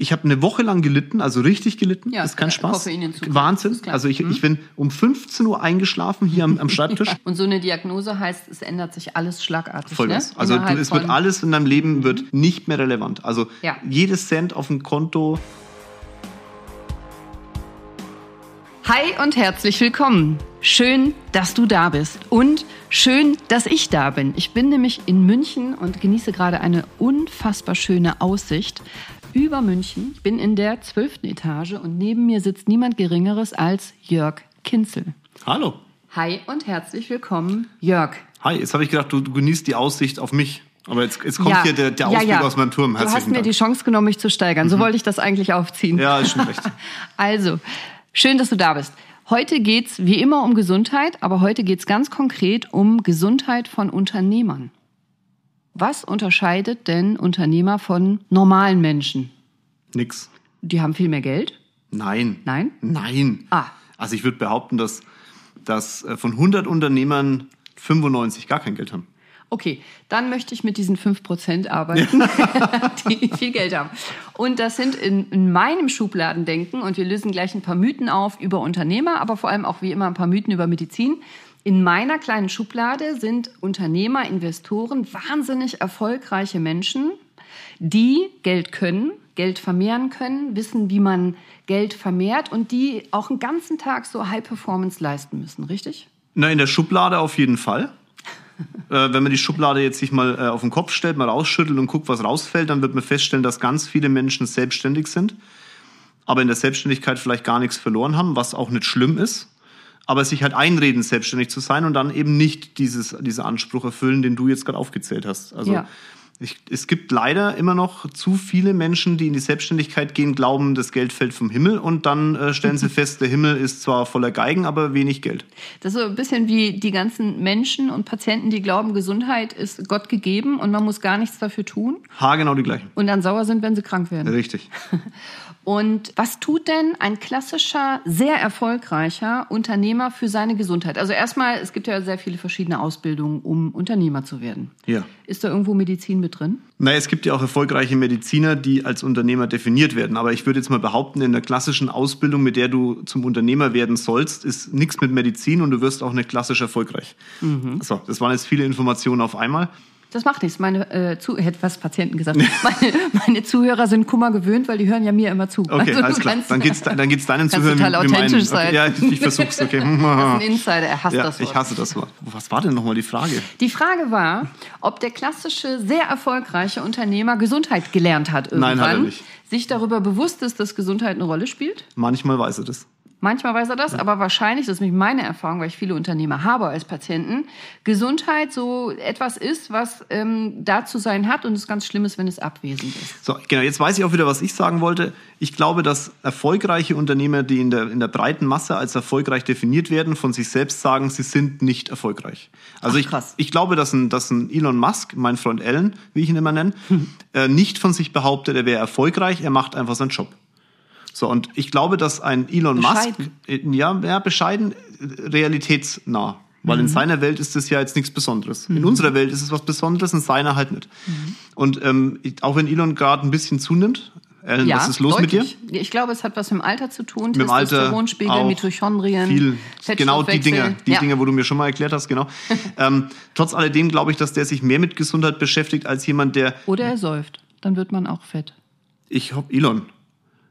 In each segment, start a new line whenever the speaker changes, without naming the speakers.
Ich habe eine Woche lang gelitten, also richtig gelitten.
Ja,
ist kein
äh,
Spaß.
Koffeinentzug.
Wahnsinn. Also ich,
Mhm.
ich bin um 15 Uhr eingeschlafen hier am, am Schreibtisch.
Und so eine Diagnose heißt, es ändert sich alles schlagartig.
Vollgas.
Ne?
Also
Innerhalb
es wird alles in deinem Leben wird nicht mehr relevant. Also
Ja.
jedes Cent auf dem Konto.
Hi und herzlich willkommen. Schön, dass du da bist. Und schön, dass ich da bin. Ich bin nämlich in München und genieße gerade eine unfassbar schöne Aussicht über München. Ich bin in der zwölften Etage und neben mir sitzt niemand Geringeres als Jörg Kinzel.
Hallo.
Hi und herzlich willkommen, Jörg.
Hi, jetzt habe ich gedacht, du, du genießt die Aussicht auf mich. Aber jetzt, jetzt kommt
Ja.
hier der, der
Ja,
Ausblick
ja.
aus meinem Turm.
Du hast
Herzlichen
mir die
Dank.
Chance genommen, mich zu steigern. So wollte ich das eigentlich aufziehen.
Ja, ist schon recht.
Also, schön, dass du da bist. Heute geht's wie immer um Gesundheit, aber heute geht's ganz konkret um Gesundheit von Unternehmern. Was unterscheidet denn Unternehmer von normalen Menschen?
Nix.
Die haben viel mehr Geld?
Nein.
Nein?
Nein.
Ah.
Also ich würde behaupten, dass, dass äh, von 100 Unternehmern 95 gar kein Geld haben.
Okay, dann möchte ich mit diesen 5% arbeiten, die viel Geld haben. Und das sind in, in meinem Schubladendenken, und wir lösen gleich ein paar Mythen auf über Unternehmer, aber vor allem auch wie immer ein paar Mythen über Medizin. In meiner kleinen Schublade sind Unternehmer, Investoren, wahnsinnig erfolgreiche Menschen, die Geld können, Geld vermehren können, wissen, wie man Geld vermehrt und die auch einen ganzen Tag so High Performance leisten müssen, richtig?
Na, in der Schublade auf jeden Fall. äh, wenn man die Schublade jetzt sich mal äh, auf den Kopf stellt, mal rausschüttelt und guckt, was rausfällt, dann wird man feststellen, dass ganz viele Menschen selbstständig sind, aber in der Selbstständigkeit vielleicht gar nichts verloren haben, was auch nicht schlimm ist, aber sich halt einreden, selbstständig zu sein und dann eben nicht dieses, diesen Anspruch erfüllen, den du jetzt gerade aufgezählt hast. Also
Ja.
ich, es gibt leider immer noch zu viele Menschen, die in die Selbstständigkeit gehen, glauben, das Geld fällt vom Himmel und dann äh, stellen sie fest, der Himmel ist zwar voller Geigen, aber wenig Geld.
Das ist so ein bisschen wie die ganzen Menschen und Patienten, die glauben, Gesundheit ist Gott gegeben und man muss gar nichts dafür tun
Ha, genau die gleichen.
und dann sauer sind, wenn sie krank werden.
Richtig.
Und was tut denn ein klassischer, sehr erfolgreicher Unternehmer für seine Gesundheit? Also erstmal, es gibt ja sehr viele verschiedene Ausbildungen, um Unternehmer zu werden.
Ja.
Ist da irgendwo Medizin mit drin?
Na, es gibt ja auch erfolgreiche Mediziner, die als Unternehmer definiert werden. Aber ich würde jetzt mal behaupten, in der klassischen Ausbildung, mit der du zum Unternehmer werden sollst, ist nichts mit Medizin und du wirst auch nicht klassisch erfolgreich. So, das waren jetzt viele Informationen auf einmal.
Das macht nichts. Meine äh, zu hätte was Patienten gesagt. Meine, meine Zuhörer sind Kummer gewöhnt, weil die hören ja mir immer zu.
Okay,
Also
alles klar.
kannst-
Dann geht's, dann geht's deinen Zuhörern
total authentisch
Okay,
sein.
ja, ich, ich versuch's. Okay.
Das ist ein Insider, er hasst
ja,
das Wort.
ich hasse das Wort. Was war denn nochmal die Frage?
Die Frage war, ob der klassische, sehr erfolgreiche Unternehmer Gesundheit gelernt hat irgendwann.
Nein, hat er nicht.
Sich darüber bewusst ist, dass Gesundheit eine Rolle spielt.
Manchmal weiß er das.
Manchmal weiß er das, aber wahrscheinlich, das ist nämlich meine Erfahrung, weil ich viele Unternehmer habe als Patienten, Gesundheit so etwas ist, was ähm, da zu sein hat und es ganz schlimm ist, wenn es abwesend ist.
So, genau, jetzt weiß ich auch wieder, was ich sagen wollte. Ich glaube, dass erfolgreiche Unternehmer, die in der, in der breiten Masse als erfolgreich definiert werden, von sich selbst sagen, sie sind nicht erfolgreich. Also
Ach,
ich, ich glaube, dass ein, dass ein Elon Musk, mein Freund Alan, wie ich ihn immer nenne, äh, nicht von sich behauptet, er wäre erfolgreich, er macht einfach seinen Job. So, und ich glaube, dass ein Elon
Bescheiden.
Musk, äh, ja, ja, bescheiden, äh, realitätsnah. Weil
Mhm.
in seiner Welt ist das ja jetzt nichts Besonderes. In unserer Welt ist es was Besonderes, in seiner halt nicht.
Mhm.
Und ähm, auch wenn Elon gerade ein bisschen zunimmt, Alan, was ist los
deutlich.
mit dir?
Ich glaube, es hat was mit dem Alter zu tun.
Mit dem Alter auch
Mitochondrien,
Viel, genau die. Dinge, die
ja.
Dinge, wo du mir schon mal erklärt hast, genau. ähm, trotz alledem glaube ich, dass der sich mehr mit Gesundheit beschäftigt als jemand, der,
Oder er säuft. Dann wird man auch fett.
ich hoffe, Elon,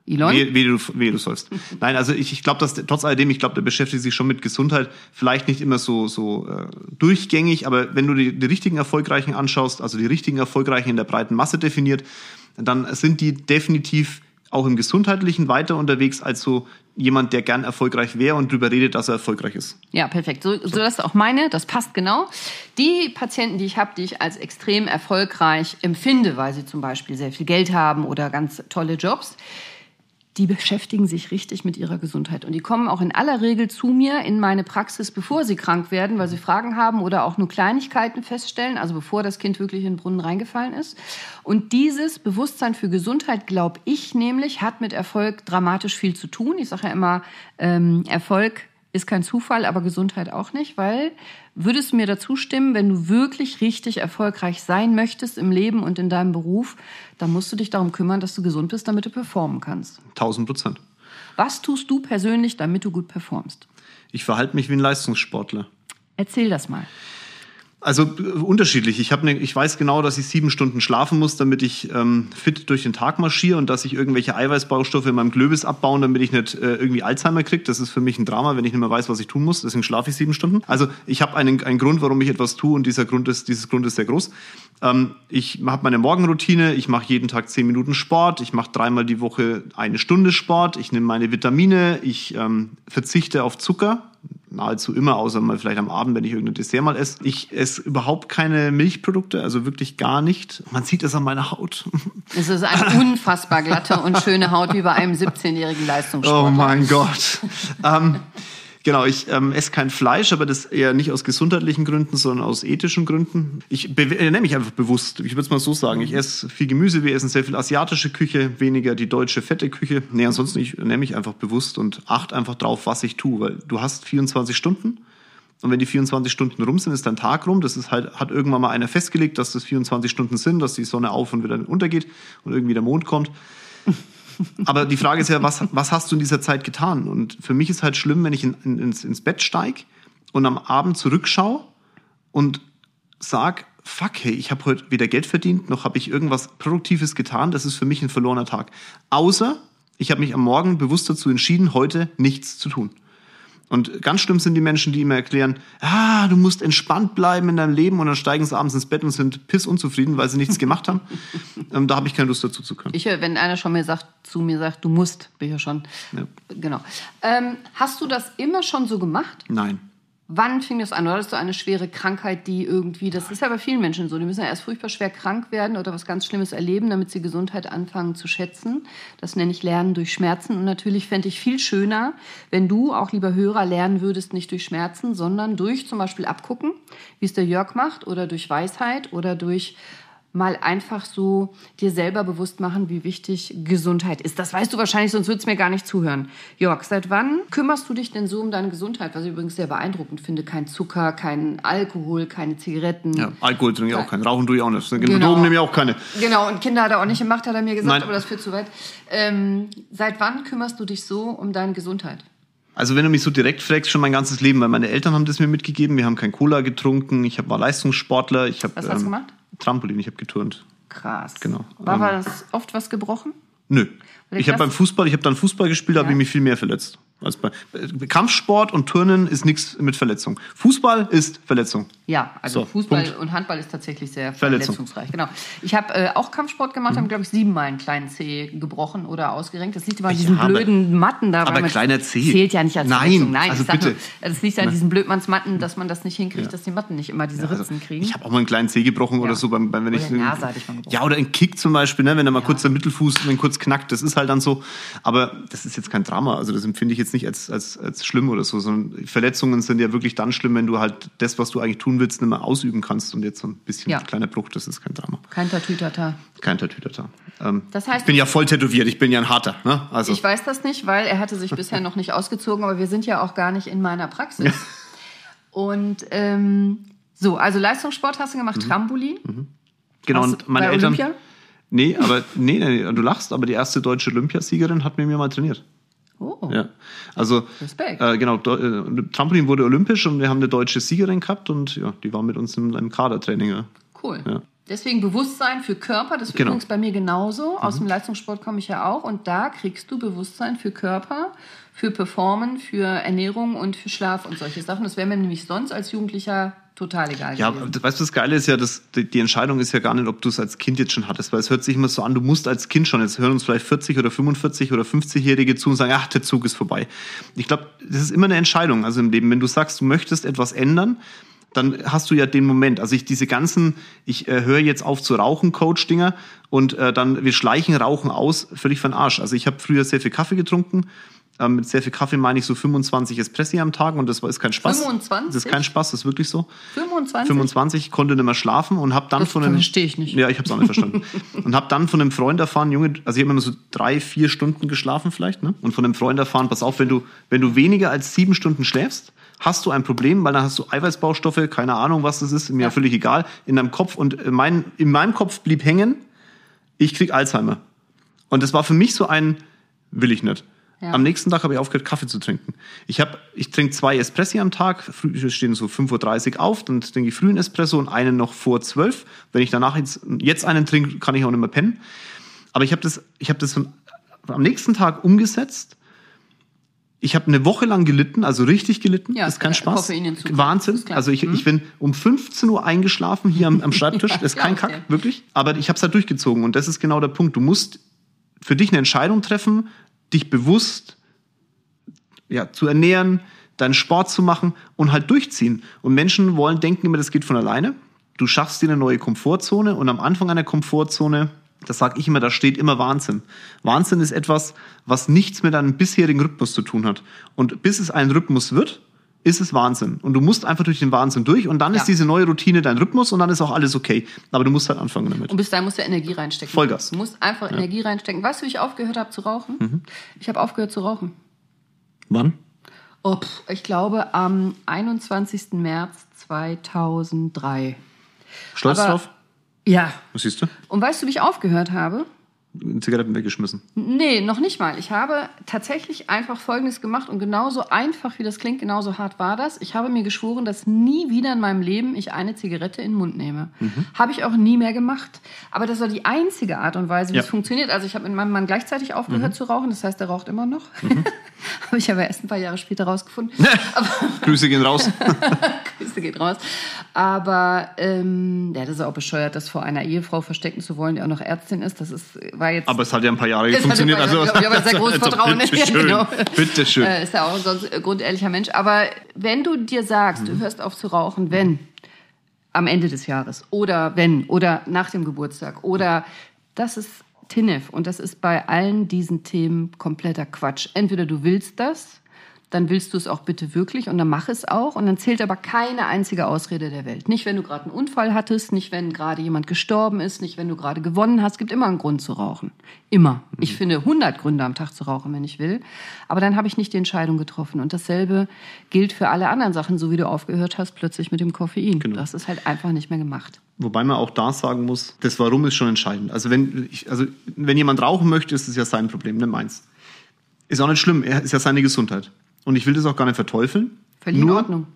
Elon?
Wie, wie, du, wie du sollst. Nein, also ich, ich glaube, dass trotz alledem, ich glaube, der beschäftigt sich schon mit Gesundheit. Vielleicht nicht immer so, so äh, durchgängig, aber wenn du die, die richtigen Erfolgreichen anschaust, also die richtigen Erfolgreichen in der breiten Masse definiert, dann sind die definitiv auch im Gesundheitlichen weiter unterwegs als so jemand, der gern erfolgreich wäre und drüber redet, dass er erfolgreich ist.
Ja, perfekt. So, so das ist auch meine, das passt genau. Die Patienten, die ich habe, die ich als extrem erfolgreich empfinde, weil sie zum Beispiel sehr viel Geld haben oder ganz tolle Jobs, die beschäftigen sich richtig mit ihrer Gesundheit. Und die kommen auch in aller Regel zu mir in meine Praxis, bevor sie krank werden, weil sie Fragen haben oder auch nur Kleinigkeiten feststellen, also bevor das Kind wirklich in den Brunnen reingefallen ist. Und dieses Bewusstsein für Gesundheit, glaube ich nämlich, hat mit Erfolg dramatisch viel zu tun. Ich sage ja immer, ähm, Erfolg ist kein Zufall, aber Gesundheit auch nicht, weil würdest du mir dazu stimmen, wenn du wirklich richtig erfolgreich sein möchtest im Leben und in deinem Beruf, dann musst du dich darum kümmern, dass du gesund bist, damit du performen kannst.
1000 Prozent.
Was tust du persönlich, damit du gut performst?
Ich verhalte mich wie ein Leistungssportler.
Erzähl das mal.
Also äh, unterschiedlich. Ich, ne, ich weiß genau, dass ich sieben Stunden schlafen muss, damit ich ähm, fit durch den Tag marschiere und dass ich irgendwelche Eiweißbaustoffe in meinem Glöbis abbauen, damit ich nicht äh, irgendwie Alzheimer kriege. Das ist für mich ein Drama, wenn ich nicht mehr weiß, was ich tun muss. Deswegen schlafe ich sieben Stunden. Also ich habe einen, einen Grund, warum ich etwas tue und dieser Grund ist, dieses Grund ist sehr groß. Ähm, ich habe meine Morgenroutine. Ich mache jeden Tag zehn Minuten Sport. Ich mache dreimal die Woche eine Stunde Sport. Ich nehme meine Vitamine. Ich ähm, verzichte auf Zucker nahezu immer, außer mal vielleicht am Abend, wenn ich irgendein Dessert mal esse. Ich esse überhaupt keine Milchprodukte, also wirklich gar nicht. Man sieht es an meiner Haut.
Es ist eine unfassbar glatte und schöne Haut wie bei einem 17-jährigen Leistungssportler.
Oh mein Gott. ähm, Genau, ich ähm, esse kein Fleisch, aber das eher nicht aus gesundheitlichen Gründen, sondern aus ethischen Gründen. Ich ernähre mich einfach bewusst. Ich würde es mal so sagen. Ich esse viel Gemüse, wir essen sehr viel asiatische Küche, weniger die deutsche fette Küche. Nee, ansonsten, ich ernähre mich einfach bewusst und achte einfach drauf, was ich tue, weil du hast 24 Stunden. Und wenn die 24 Stunden rum sind, ist dein Tag rum. Das ist halt, hat irgendwann mal einer festgelegt, dass das 24 Stunden sind, dass die Sonne auf und wieder untergeht und irgendwie der Mond kommt. Aber die Frage ist ja, was, was hast du in dieser Zeit getan? Und für mich ist halt schlimm, wenn ich in, in, ins, ins Bett steige und am Abend zurückschaue und sag, fuck, hey, ich habe heute weder Geld verdient, noch habe ich irgendwas Produktives getan. Das ist für mich ein verlorener Tag. Außer ich habe mich am Morgen bewusst dazu entschieden, heute nichts zu tun. Und ganz schlimm sind die Menschen, die immer erklären, ah, du musst entspannt bleiben in deinem Leben und dann steigen sie abends ins Bett und sind pissunzufrieden, weil sie nichts gemacht haben. ähm, da habe ich keine Lust dazu zu können.
Ich höre, wenn einer schon mir sagt, zu mir sagt, du musst, bin ich ja schon. Ja. Genau. Ähm, hast du das immer schon so gemacht?
Nein.
Wann fing das an? Oder hattest du eine schwere Krankheit, die irgendwie, das ist ja bei vielen Menschen so, die müssen ja erst furchtbar schwer krank werden oder was ganz Schlimmes erleben, damit sie Gesundheit anfangen zu schätzen. Das nenne ich Lernen durch Schmerzen. Und natürlich fände ich viel schöner, wenn du, auch lieber Hörer, lernen würdest, nicht durch Schmerzen, sondern durch zum Beispiel Abgucken, wie es der Jörg macht, oder durch Weisheit oder durch mal einfach so dir selber bewusst machen, wie wichtig Gesundheit ist. Das weißt du wahrscheinlich, sonst würdest du mir gar nicht zuhören. Jörg, seit wann kümmerst du dich denn so um deine Gesundheit? Was ich übrigens sehr beeindruckend finde. Kein Zucker, kein Alkohol, keine Zigaretten.
Ja, Alkohol trinke ich auch keinen. Rauchen tue ich auch nicht. Genau. Drogen nehme ich auch keine.
Genau, und Kinder hat er auch nicht gemacht, hat er mir gesagt, Nein. aber das führt zu weit. Ähm, seit wann kümmerst du dich so um deine Gesundheit?
Also wenn du mich so direkt fragst, schon mein ganzes Leben, weil meine Eltern haben das mir mitgegeben. Wir haben kein Cola getrunken. Ich war Leistungssportler. Ich hab,
Was hast du ähm, gemacht?
Trampolin, ich habe geturnt.
Krass.
Genau.
War, ähm, war das oft was gebrochen?
Nö. Ich habe beim Fußball, ich habe dann Fußball gespielt, ja. habe ich mich viel mehr verletzt. Also bei, Kampfsport und Turnen ist nichts mit Verletzung. Fußball ist Verletzung.
Ja, also so, Fußball Punkt. und Handball ist tatsächlich sehr Verletzung. verletzungsreich. Genau. Ich habe äh, auch Kampfsport gemacht, mhm. habe glaube ich siebenmal einen kleinen Zeh gebrochen oder ausgerenkt. Das liegt immer an diesen habe, blöden Matten da.
Aber kleiner Zeh
zählt ja nicht als
Nein, Verletzung. Nein, also bitte. Nur,
das liegt an diesen Blödmannsmatten, dass man das nicht hinkriegt, ja. dass die Matten nicht immer diese ja, also Ritzen kriegen.
Ich habe auch mal einen kleinen Zeh gebrochen ja. oder so, beim, beim wenn oder ich
Nase hatte ich mal gebrochen.
Ja, oder ein Kick zum Beispiel, ne, wenn da mal kurz der Mittelfuß wenn kurz knackt. Das ist halt dann so. Aber das ist jetzt kein Drama. Also das empfinde ich jetzt nicht als, als als schlimm oder so, sondern Verletzungen sind ja wirklich dann schlimm, wenn du halt das, was du eigentlich tun willst, nicht mehr ausüben kannst und jetzt so ein bisschen ja. kleiner Bruch, das ist kein Drama.
Kein Tatütata.
Kein Tatütata. Ähm, das heißt, ich bin ja voll tätowiert, ich bin ja ein harter. Ne?
Also. Ich weiß das nicht, weil er hatte sich bisher noch nicht ausgezogen, aber wir sind ja auch gar nicht in meiner Praxis. und ähm, so, also Leistungssport hast du gemacht, mhm. Trampolin. Mhm.
Genau, und meine Eltern. Olympia? Nee, aber nee, nee, du lachst, aber die erste deutsche Olympiasiegerin hat mit mir mal trainiert.
Oh.
Ja. Also, Respekt. Äh, genau, äh, Trampolin wurde olympisch und wir haben eine deutsche Siegerin gehabt und ja, die war mit uns im, im Kadertraining. Ja.
Cool. Ja. Deswegen Bewusstsein für Körper, das ist genau. übrigens bei mir genauso. Aus mhm. dem Leistungssport komme ich ja auch. Und da kriegst du Bewusstsein für Körper, für Performen, für Ernährung und für Schlaf und solche Sachen. Das wäre mir nämlich sonst als Jugendlicher total egal.
Ja, gewesen. weißt du, das Geile ist ja, dass die Entscheidung ist ja gar nicht, ob du es als Kind jetzt schon hattest, weil es hört sich immer so an, du musst als Kind schon, jetzt hören uns vielleicht 40 oder 45 oder 50-Jährige zu und sagen, ach, der Zug ist vorbei. Ich glaube, das ist immer eine Entscheidung, also im Leben. Wenn du sagst, du möchtest etwas ändern, dann hast du ja den Moment. Also ich diese ganzen, ich äh, höre jetzt auf zu rauchen, Coach-Dinger und äh, dann wir schleichen Rauchen aus, völlig von Arsch. Also ich habe früher sehr viel Kaffee getrunken Ähm, mit sehr viel Kaffee meine ich so 25 Espressi am Tag und das ist kein Spaß.
25?
Das ist kein Spaß, das ist wirklich so.
25?
25, konnte nicht mehr schlafen und habe dann
Das
von einem...
verstehe ich nicht.
Ja, ich habe es auch nicht verstanden. und habe dann von einem Freund erfahren, Junge, also ich habe immer so drei, vier Stunden geschlafen vielleicht, ne? Und von einem Freund erfahren, pass auf, wenn du, wenn du weniger als sieben Stunden schläfst, hast du ein Problem, weil dann hast du Eiweißbaustoffe, keine Ahnung, was das ist, mir
Ja.
völlig egal, in deinem Kopf. Und äh, mein, in meinem Kopf blieb hängen, ich krieg Alzheimer. Und das war für mich so ein, will ich nicht.
Ja.
Am nächsten Tag habe ich aufgehört, Kaffee zu trinken. Ich, hab, ich trinke zwei Espressi am Tag, früh, stehen so 5.30 Uhr auf, dann trinke ich früh einen Espresso und einen noch vor 12. Wenn ich danach jetzt, jetzt einen trinke, kann ich auch nicht mehr pennen. Aber ich habe das, ich hab das am nächsten Tag umgesetzt. Ich habe eine Woche lang gelitten, also richtig gelitten.
Ja,
das ist kein
äh,
Spaß. Wahnsinn.
Ist klar. Mhm.
Also ich, ich bin um 15 Uhr eingeschlafen hier am, am Schreibtisch.
Ja,
das ist kein
ich
Kack,
dir.
wirklich. Aber ich habe es halt durchgezogen und das ist genau der Punkt. Du musst für dich eine Entscheidung treffen, dich bewusst ja, zu ernähren, deinen Sport zu machen und halt durchziehen. Und Menschen wollen denken immer, das geht von alleine. Du schaffst dir eine neue Komfortzone und am Anfang einer Komfortzone, das sage ich immer, da steht immer Wahnsinn. Wahnsinn ist etwas, was nichts mit deinem bisherigen Rhythmus zu tun hat. Und bis es ein Rhythmus wird, ist es Wahnsinn. Und du musst einfach durch den Wahnsinn durch und dann
Ja.
ist diese neue Routine dein Rhythmus und dann ist auch alles okay. Aber du musst halt anfangen damit.
Und bis dahin musst du Energie reinstecken.
Vollgas.
Du musst einfach Energie reinstecken. Weißt du, wie ich aufgehört habe zu rauchen?
Mhm.
Ich habe aufgehört zu rauchen.
Wann?
Oh, pff, ich glaube am 21. März 2003.
Stolz
Aber-
drauf?
Ja.
Was siehst du?
Und weißt du, wie ich aufgehört habe?
Zigaretten weggeschmissen.
Nee, noch nicht mal. Ich habe tatsächlich einfach Folgendes gemacht und genauso einfach, wie das klingt, genauso hart war das. Ich habe mir geschworen, dass nie wieder in meinem Leben ich eine Zigarette in den Mund nehme. Habe ich auch nie mehr gemacht. Aber das war die einzige Art und Weise, wie
Ja.
es funktioniert. Also ich habe mit meinem Mann gleichzeitig aufgehört zu rauchen. Das heißt, er raucht immer noch. habe ich aber erst ein paar Jahre später rausgefunden.
Grüße gehen raus.
Grüße geht raus. Aber ähm, ja, das ist auch bescheuert, das vor einer Ehefrau verstecken zu wollen, die auch noch Ärztin ist. Das ist, war jetzt
Aber es hat ja ein paar Jahre funktioniert.
paar Jahre-
Also,
ja, aber sehr großes
also,
Vertrauen.
Bitte
Ja,
schön.
genau.
Bitte schön.
Äh, ist ja auch ein sonst grundehrlicher Mensch. Aber wenn du dir sagst,
Mhm.
du hörst auf zu rauchen, wenn am Ende des Jahres oder wenn oder nach dem Geburtstag oder das ist TINF und das ist bei allen diesen Themen kompletter Quatsch. Entweder du willst das, dann willst du es auch bitte wirklich und dann mach es auch und dann zählt aber keine einzige Ausrede der Welt. Nicht, wenn du gerade einen Unfall hattest, nicht, wenn gerade jemand gestorben ist, nicht, wenn du gerade gewonnen hast. Es gibt immer einen Grund zu rauchen. Immer. Ich finde 100 Gründe am Tag zu rauchen, wenn ich will. Aber dann habe ich nicht die Entscheidung getroffen. Und dasselbe gilt für alle anderen Sachen, so wie du aufgehört hast, plötzlich mit dem Koffein. Das ist halt einfach nicht mehr gemacht.
Wobei man auch da sagen muss, das Warum ist schon entscheidend. Also wenn, ich, also wenn jemand rauchen möchte, ist es ja sein Problem, nicht meins. Ist auch nicht schlimm, ist ja seine Gesundheit. Und ich will das auch gar nicht verteufeln.
Völlig
Nur,
in Ordnung.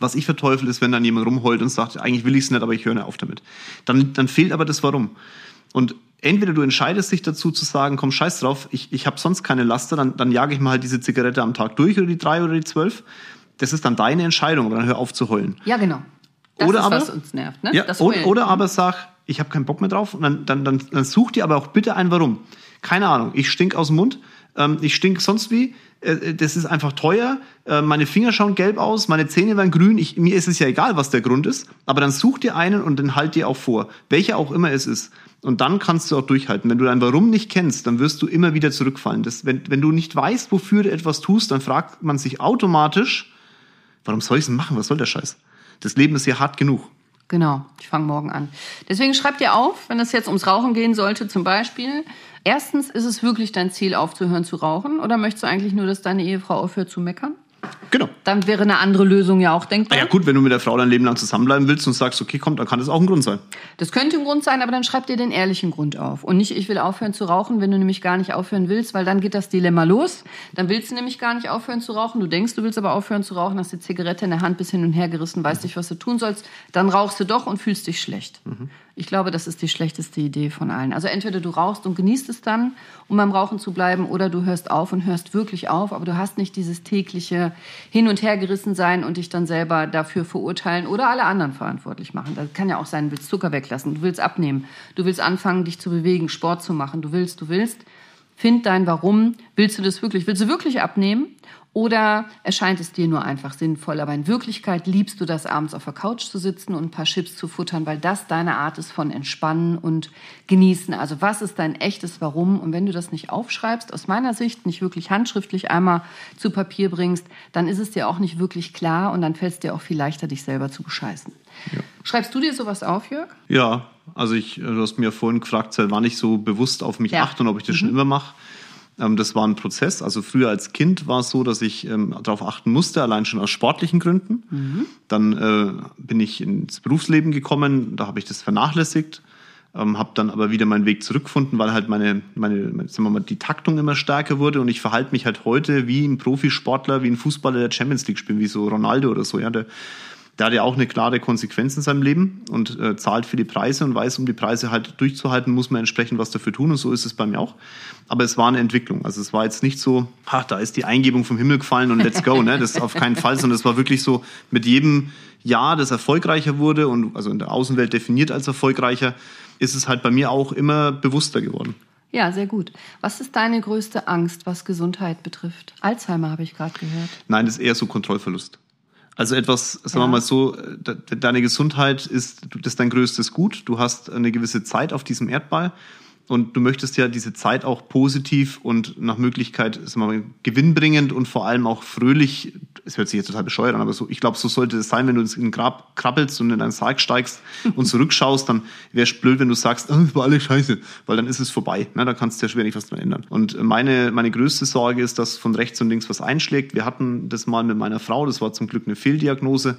Was ich verteufel, ist, wenn dann jemand rumheult und sagt, eigentlich will ich es nicht, aber ich höre nicht auf damit. Dann, dann fehlt aber das Warum. Und entweder du entscheidest dich dazu zu sagen, komm, scheiß drauf, ich, ich habe sonst keine Laster, dann, dann jage ich mal halt diese Zigarette am Tag durch oder die drei oder die zwölf. Das ist dann deine Entscheidung, aber dann hör auf zu heulen.
Ja, genau. Das
Oder
ist,
aber-
was uns nervt. Ne?
Ja, oder, oder aber sag, ich habe keinen Bock mehr drauf und dann, dann, dann, dann such dir aber auch bitte ein Warum. Keine Ahnung, ich stink aus dem Mund, ähm, ich stink sonst wie, äh, das ist einfach teuer, äh, meine Finger schauen gelb aus, meine Zähne werden grün, ich, mir ist es ja egal, was der Grund ist, aber dann such dir einen und den halt dir auch vor, welcher auch immer es ist. Und dann kannst du auch durchhalten. Wenn du dein Warum nicht kennst, dann wirst du immer wieder zurückfallen. Das, wenn, wenn du nicht weißt, wofür du etwas tust, dann fragt man sich automatisch, warum soll ich es machen? Was soll der Scheiß? Das Leben ist ja hart genug.
Genau, ich fange morgen an. Deswegen schreib dir auf, wenn es jetzt ums Rauchen gehen sollte, zum Beispiel. Erstens, ist es wirklich dein Ziel, aufzuhören zu rauchen? Oder möchtest du eigentlich nur, dass deine Ehefrau aufhört zu meckern?
Genau.
Dann wäre eine andere Lösung ja auch denkbar.
Ah ja gut, wenn du mit der Frau dein Leben lang zusammenbleiben willst und sagst, okay, komm, dann kann das auch ein Grund sein.
Das könnte ein Grund sein, aber dann schreib dir den ehrlichen Grund auf. Und nicht, ich will aufhören zu rauchen, wenn du nämlich gar nicht aufhören willst, weil dann geht das Dilemma los. Dann willst du nämlich gar nicht aufhören zu rauchen. Du denkst, du willst aber aufhören zu rauchen, hast die Zigarette in der Hand bis hin und her gerissen, weißt nicht, was du tun sollst. Dann rauchst du doch und fühlst dich schlecht. Ich glaube, das ist die schlechteste Idee von allen. Also entweder du rauchst und genießt es dann, um beim Rauchen zu bleiben, oder du hörst auf und hörst wirklich auf, aber du hast nicht dieses tägliche Hin- und Hergerissen sein und dich dann selber dafür verurteilen oder alle anderen verantwortlich machen. Das kann ja auch sein, du willst Zucker weglassen, du willst abnehmen, du willst anfangen, dich zu bewegen, Sport zu machen, du willst, du willst. Find dein Warum. Willst du das wirklich? Willst du wirklich abnehmen? Oder erscheint es dir nur einfach sinnvoll, aber in Wirklichkeit liebst du das, abends auf der Couch zu sitzen und ein paar Chips zu futtern, weil das deine Art ist von Entspannen und Genießen. Also was ist dein echtes Warum? Und wenn du das nicht aufschreibst, aus meiner Sicht nicht wirklich handschriftlich einmal zu Papier bringst, dann ist es dir auch nicht wirklich klar und dann fällt es dir auch viel leichter, dich selber zu bescheißen. Ja. Schreibst du dir sowas auf, Jörg?
Ja, also ich, du hast mir vorhin gefragt, war nicht so bewusst auf mich ja. achten und ob ich das mhm. schon immer mache. Ähm, das war ein Prozess. Also früher als Kind war es so, dass ich ähm, darauf achten musste, allein schon aus sportlichen Gründen. Mhm. Dann äh, bin ich ins Berufsleben gekommen, da habe ich das vernachlässigt. Ähm, habe dann aber wieder meinen Weg zurückgefunden, weil halt meine, meine, sagen wir mal, die Taktung immer stärker wurde und ich verhalte mich halt heute wie ein Profisportler, wie ein Fußballer der Champions League spielt, wie so Ronaldo oder so. Ja, der, der hat ja auch eine klare Konsequenz in seinem Leben und äh, zahlt für die Preise und weiß, um die Preise halt durchzuhalten, muss man entsprechend was dafür tun und so ist es bei mir auch. Aber es war eine Entwicklung. Also es war jetzt nicht so, ach, da ist die Eingebung vom Himmel gefallen und let's go, ne? Das ist auf keinen Fall, sondern es war wirklich so, mit jedem Jahr, das erfolgreicher wurde und also in der Außenwelt definiert als erfolgreicher, ist es halt bei mir auch immer bewusster geworden.
Ja, sehr gut. Was ist deine größte Angst, was Gesundheit betrifft? Alzheimer habe ich gerade gehört.
Nein, das ist eher so Kontrollverlust. Also etwas, sagen ja. wir mal so, deine Gesundheit ist, das ist dein größtes Gut. Du hast eine gewisse Zeit auf diesem Erdball und du möchtest ja diese Zeit auch positiv und nach Möglichkeit mal, gewinnbringend und vor allem auch fröhlich, es hört sich jetzt total bescheuert an, aber so, ich glaube, so sollte es sein, wenn du ins Grab krabbelst und in einen Sarg steigst und zurückschaust, dann wäre es blöd, wenn du sagst, oh, das war alles scheiße, weil dann ist es vorbei. Ne? Da kannst du ja schwer nicht was dran ändern. Und meine, meine größte Sorge ist, dass von rechts und links was einschlägt. Wir hatten das mal mit meiner Frau, das war zum Glück eine Fehldiagnose,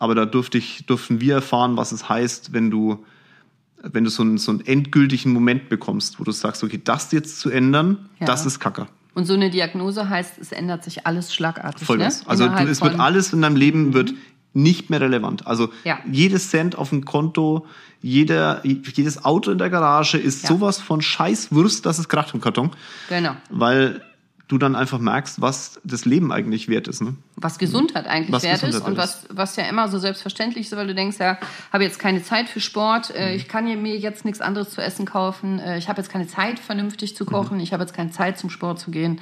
aber da durfte ich, durften wir erfahren, was es heißt, wenn du wenn du so einen, so einen endgültigen Moment bekommst, wo du sagst, okay, das jetzt zu ändern, ja. das ist Kacke.
Und so eine Diagnose heißt, es ändert sich alles schlagartig.
Voll ne? Also du, es wird alles in deinem Leben wird nicht mehr relevant. Also ja. jedes Cent auf dem Konto, jeder, jedes Auto in der Garage ist ja. sowas von Scheißwurst, dass es kracht im Karton. Genau. Weil du dann einfach merkst, was das Leben eigentlich wert ist. Ne?
Was Gesundheit eigentlich was wert Gesundheit ist und was, was ja immer so selbstverständlich ist, weil du denkst, ja, habe jetzt keine Zeit für Sport, äh, mhm. ich kann mir jetzt nichts anderes zu essen kaufen, äh, ich habe jetzt keine Zeit, vernünftig zu kochen, mhm. ich habe jetzt keine Zeit, zum Sport zu gehen.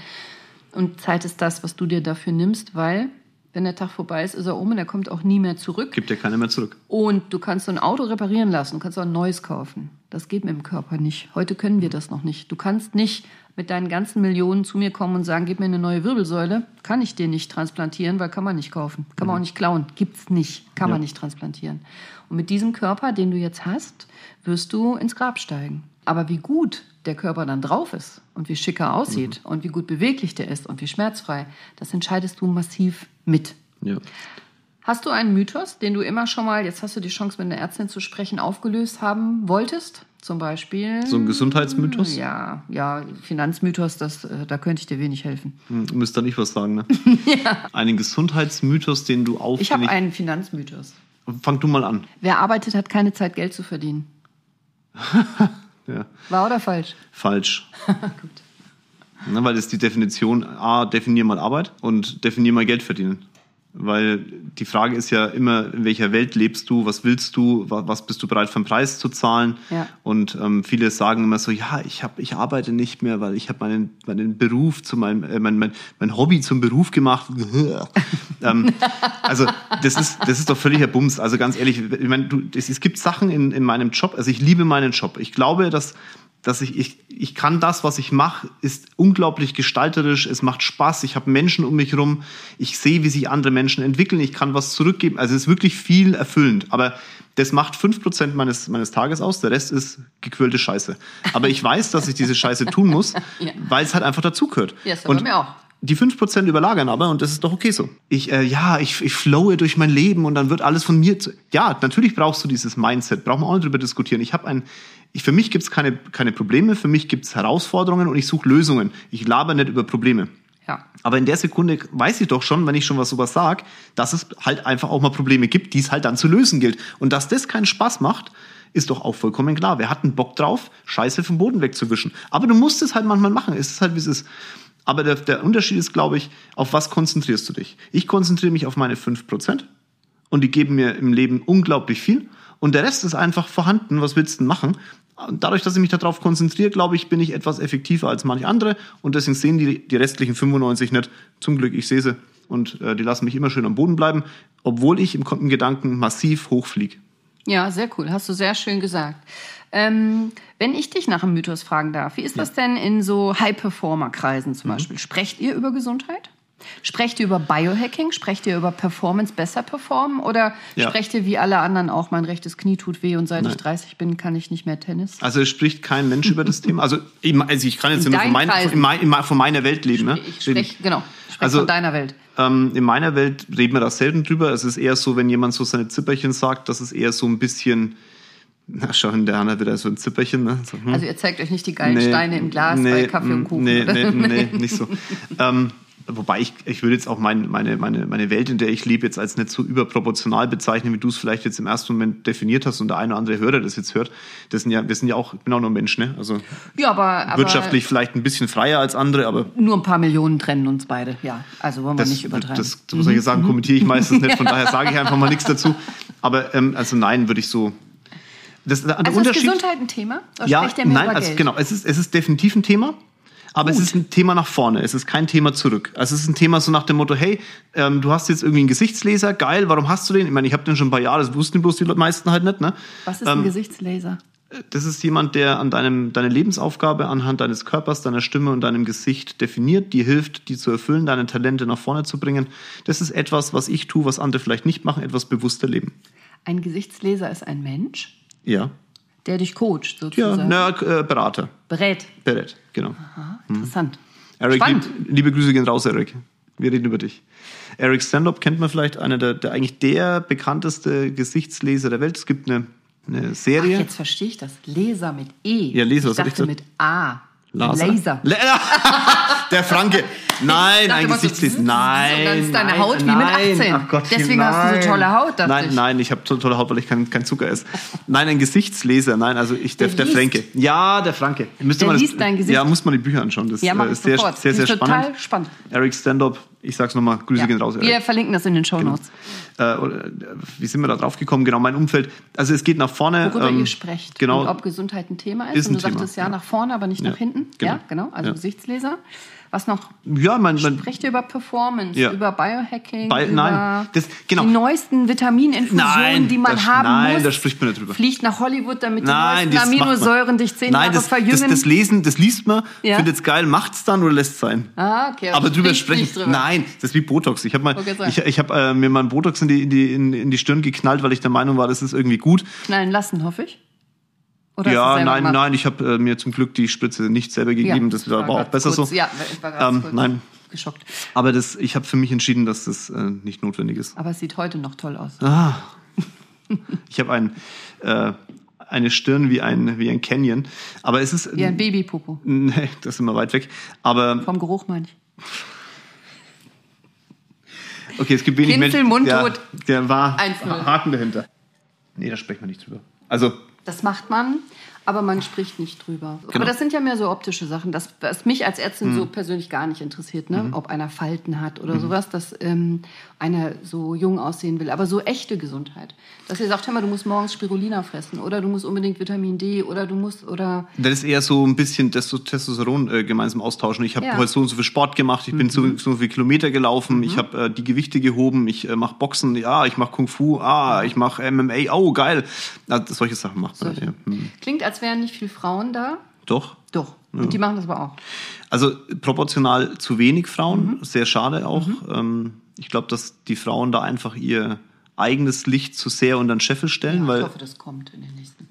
Und Zeit ist das, was du dir dafür nimmst, weil wenn der Tag vorbei ist, ist er um und er kommt auch nie mehr zurück.
Gibt ja keiner mehr zurück.
Und du kannst so ein Auto reparieren lassen, du kannst auch ein neues kaufen. Das geht mit dem Körper nicht. Heute können wir das noch nicht. Du kannst nicht mit deinen ganzen Millionen zu mir kommen und sagen, gib mir eine neue Wirbelsäule. Kann ich dir nicht transplantieren, weil kann man nicht kaufen. Kann man auch nicht klauen. Gibt's nicht. Kann ja. man nicht transplantieren. Und mit diesem Körper, den du jetzt hast, wirst du ins Grab steigen. Aber wie gut der Körper dann drauf ist und wie schicker aussieht mhm. und wie gut beweglich der ist und wie schmerzfrei, das entscheidest du massiv mit. Ja. Hast du einen Mythos, den du immer schon mal, jetzt hast du die Chance mit einer Ärztin zu sprechen, aufgelöst haben wolltest? Zum Beispiel.
So ein Gesundheitsmythos?
Ja, ja, Finanzmythos, das, äh, da könnte ich dir wenig helfen.
Hm, du müsst da nicht was sagen, ne? ja. Einen Gesundheitsmythos, den du auf.
Ich habe einen Finanzmythos.
Fang du mal an.
Wer arbeitet, hat keine Zeit, Geld zu verdienen. ja. War oder falsch?
Falsch. Gut. Na, weil das ist die Definition, A, definier mal Arbeit und definier mal Geld verdienen. Weil die Frage ist ja immer, in welcher Welt lebst du, was willst du, was bist du bereit für einen Preis zu zahlen? Ja. Und ähm, viele sagen immer so, ja, ich, hab, ich arbeite nicht mehr, weil ich habe meinen, meinen Beruf zu meinem, äh, mein, mein, mein Hobby zum Beruf gemacht. ähm, also das ist, das ist doch völliger Bums. Also ganz ehrlich, ich meine, du, es, es gibt Sachen in, in meinem Job, also ich liebe meinen Job. Ich glaube, dass dass ich, ich, ich kann das, was ich mache, ist unglaublich gestalterisch, es macht Spaß, ich habe Menschen um mich herum, ich sehe, wie sich andere Menschen entwickeln, ich kann was zurückgeben, also es ist wirklich viel erfüllend, aber das macht fünf Prozent meines, meines Tages aus, der Rest ist gequirlte Scheiße. Aber ich weiß, dass ich diese Scheiße tun muss, ja. weil es halt einfach dazugehört. Ja, das und mir auch die fünf Prozent überlagern aber und das ist doch okay so. Ich, äh, ja, ich, ich flowe durch mein Leben und dann wird alles von mir zu. Ja, natürlich brauchst du dieses Mindset, brauchen wir auch nicht drüber diskutieren. Ich habe ein, ich, für mich gibt's keine, keine Probleme, für mich gibt's Herausforderungen und ich suche Lösungen. Ich laber nicht über Probleme. Ja. Aber in der Sekunde weiß ich doch schon, wenn ich schon was sowas sag, dass es halt einfach auch mal Probleme gibt, die es halt dann zu lösen gilt. Und dass das keinen Spaß macht, ist doch auch vollkommen klar. Wir hatten Bock drauf, Scheiße vom Boden wegzuwischen. Aber du musst es halt manchmal machen. Es ist halt, wie es ist. Aber der, der Unterschied ist, glaube ich, auf was konzentrierst du dich? Ich konzentriere mich auf meine 5% und die geben mir im Leben unglaublich viel. Und der Rest ist einfach vorhanden. Was willst du denn machen? dadurch, dass ich mich darauf konzentriere, glaube ich, bin ich etwas effektiver als manche andere und deswegen sehen die, die restlichen 95 nicht. Zum Glück, ich sehe sie und äh, die lassen mich immer schön am Boden bleiben, obwohl ich im, im Gedanken massiv hochfliege.
Ja, sehr cool. Hast du sehr schön gesagt. Ähm, wenn ich dich nach einem Mythos fragen darf, wie ist das denn in so High-Performer-Kreisen zum Beispiel? Sprecht ihr über Gesundheit? Sprecht ihr über Biohacking? Sprecht ihr über Performance besser performen? Oder
Ja.
sprecht ihr wie alle anderen auch, mein rechtes Knie tut weh und seit
Nein.
ich 30 bin, kann ich nicht mehr Tennis?
Also es spricht kein Mensch über das Thema. Also, ich, also ich kann jetzt
In
nur von, mein, von, meiner Welt leben. Ne?
Ich spreche, genau, ich spreche
Also-
von deiner Welt.
Ähm, in meiner Welt reden wir da selten drüber. Es ist eher so, wenn jemand so seine Zipperchen sagt, das ist eher so ein bisschen, na schau, der Hanna wieder so ein Zipperchen. Ne? So, hm.
Also ihr zeigt euch nicht die geilen
Nee,
Steine im Glas
nee,
bei Kaffee und
mm,
Kuchen.
Nee, nee, nee, nicht so. ähm, wobei ich, ich würde jetzt auch mein, meine, meine, meine Welt, in der ich lebe, jetzt als nicht so überproportional bezeichnen, wie du es vielleicht jetzt im ersten Moment definiert hast und der eine oder andere Hörer das jetzt hört. Das sind ja, wir sind ja auch, ich bin auch nur Mensch, ne? Also
Ja, aber, aber
wirtschaftlich vielleicht ein bisschen freier als andere, aber
nur ein paar Millionen trennen uns beide. Ja, also wollen wir
das,
nicht übertreiben.
das, das muss ich sagen, kommentiere ich meistens nicht, von daher sage ich einfach mal nichts dazu. Aber ähm, also nein, würde ich so. Das, der
also ist Gesundheit ein Thema?
Ja, nein, also
Geld?
genau, es ist, es ist definitiv ein Thema. Aber es
Gut.
ist ein Thema nach vorne, es ist kein Thema zurück. Also es ist ein Thema so nach dem Motto, hey, ähm, du hast jetzt irgendwie einen Gesichtsleser, geil, warum hast du den? Ich meine, ich habe den schon ein paar Jahre, das wussten bloß die Leute- meisten halt nicht. Ne?
Was ist ein
Ähm,
Gesichtslaser?
das ist jemand, der an deinem, deine Lebensaufgabe anhand deines Körpers, deiner Stimme und deinem Gesicht definiert, dir hilft, die zu erfüllen, deine Talente nach vorne zu bringen. Das ist etwas, was ich tue, was andere vielleicht nicht machen, etwas bewusster leben.
Ein Gesichtslaser ist ein Mensch,
Ja.
Der dich coacht,
Ja,
sozusagen.
na, äh, Berater.
Berät.
Berät, genau.
Aha, interessant.
Eric,
Spannend.
lieb, liebe Grüße gehen raus, Eric. Wir reden über dich. Eric Stand-Up kennt man vielleicht, einer der, der eigentlich der bekannteste Gesichtsleser der Welt. Es gibt eine, eine
Ach,
Serie.
jetzt verstehe ich das. Laser mit E.
Ja, Laser,
Ich dachte mit A.
Laser.
Laser.
La der Franke. Nein, ein
immer so,
Gesichtsleser.
und
Nein.
dann ist deine
nein,
Haut wie mit
nein.
18.
Ach Gott,
Deswegen
nein.
hast du so tolle Haut,
Nein,
ich.
nein, ich habe so tolle Haut, weil ich kein, kein Zucker esse. Nein, ein Gesichtsleser. Nein, also ich, der,
Der
der. Franke. Ja, der Franke. Müsste
Der
man das,
liest dein Gesicht.
Ja, muss man die Bücher anschauen. Das
Ja,
äh, ist sehr, sehr, sehr
Das ist
spannend.
total spannend.
Eric Stand-Up. Ich sag's nochmal. Grüße
Ja.
gehen raus, Eric.
Wir verlinken das in den Show Notes.
äh, oder, äh, wie sind wir da drauf gekommen? Genau, mein Umfeld. Also es geht nach vorne.
Worüber
ähm,
ihr sprecht.
Genau.
Und ob Gesundheit ein Thema ist.
Ist
und
ein
du
Thema,
sagtest ja,
ja.
nach vorne, aber nicht nach hinten.
genau.
Ja, genau. Also. Gesichtsleser. Was noch?
ja, mein,
Sprecht ihr über Performance,
Ja.
über Biohacking,
Bi-
über
nein, das- genau.
die neuesten Vitamininfusionen,
Nein,
die man
das-
haben
nein,
muss.
da spricht man nicht drüber.
Fliegt nach Hollywood, damit
Nein,
die
das
neuesten
macht man.
Aminosäuren dich zehn
Nein,
Jahre
das, das,
verjüngen.
das Lesen, das liest man,
Ja.
findet es geil, macht's dann oder lässt sein.
ah, okay.
Aber drüber
spricht
sprechen.
nicht drüber.
Nein, das ist wie Botox. Ich habe mal, ich, ich habe äh, mir mal einen Botox in die, in, die, in, in die Stirn geknallt, weil ich der Meinung war, das ist irgendwie gut.
Knallen lassen, hoffe ich. Oder
ja, nein,
gemacht?
nein, ich habe äh, mir zum Glück die Spritze nicht selber gegeben. das war, war auch besser
kurz,
so.
Ja, ich war
Ähm,
kurz
nein.
geschockt.
Aber das, ich habe für mich entschieden, dass das äh, nicht notwendig ist.
Aber es sieht heute noch toll aus.
Ah. Ich habe ein, äh, eine Stirn wie ein, wie ein Canyon. Aber es ist.
Wie ein Babypopo.
Nee, das ist immer weit weg. Aber
Vom Geruch meine ich.
okay, es gibt wenig Menschen.
mundtot.
Ja, der war
1-0.
Haken dahinter. Nee, da sprechen wir nicht drüber. Also,
Das macht man, aber man spricht nicht drüber.
Genau.
Aber das sind ja mehr so optische Sachen, das, was mich als Ärztin so persönlich gar nicht interessiert, ne? ob einer Falten hat oder sowas, dass ähm, einer so jung aussehen will. Aber so echte Gesundheit. Dass ihr sagt, hör mal, du musst morgens Spirulina fressen oder du musst unbedingt Vitamin D oder du musst oder
das ist eher so ein bisschen Testo- Testosteron äh, gemeinsam austauschen. Ich habe
Ja.
heute so und so viel Sport gemacht, ich bin so, so viele Kilometer gelaufen, ich habe äh, die Gewichte gehoben, ich äh, mache Boxen, ja, ich mache Kung Fu, ah, ich mache MMA, oh geil. Also, solche Sachen macht man.
solche.
Ja. Hm.
Klingt, als wären nicht viele Frauen da.
Doch.
Doch. Und die machen das aber auch.
Also proportional zu wenig Frauen,
Mhm.
sehr schade auch. Ähm, ich glaube, dass die Frauen da einfach ihr eigenes Licht zu sehr unter den Scheffel stellen,
Ja,
weil
ich hoffe, das kommt in den nächsten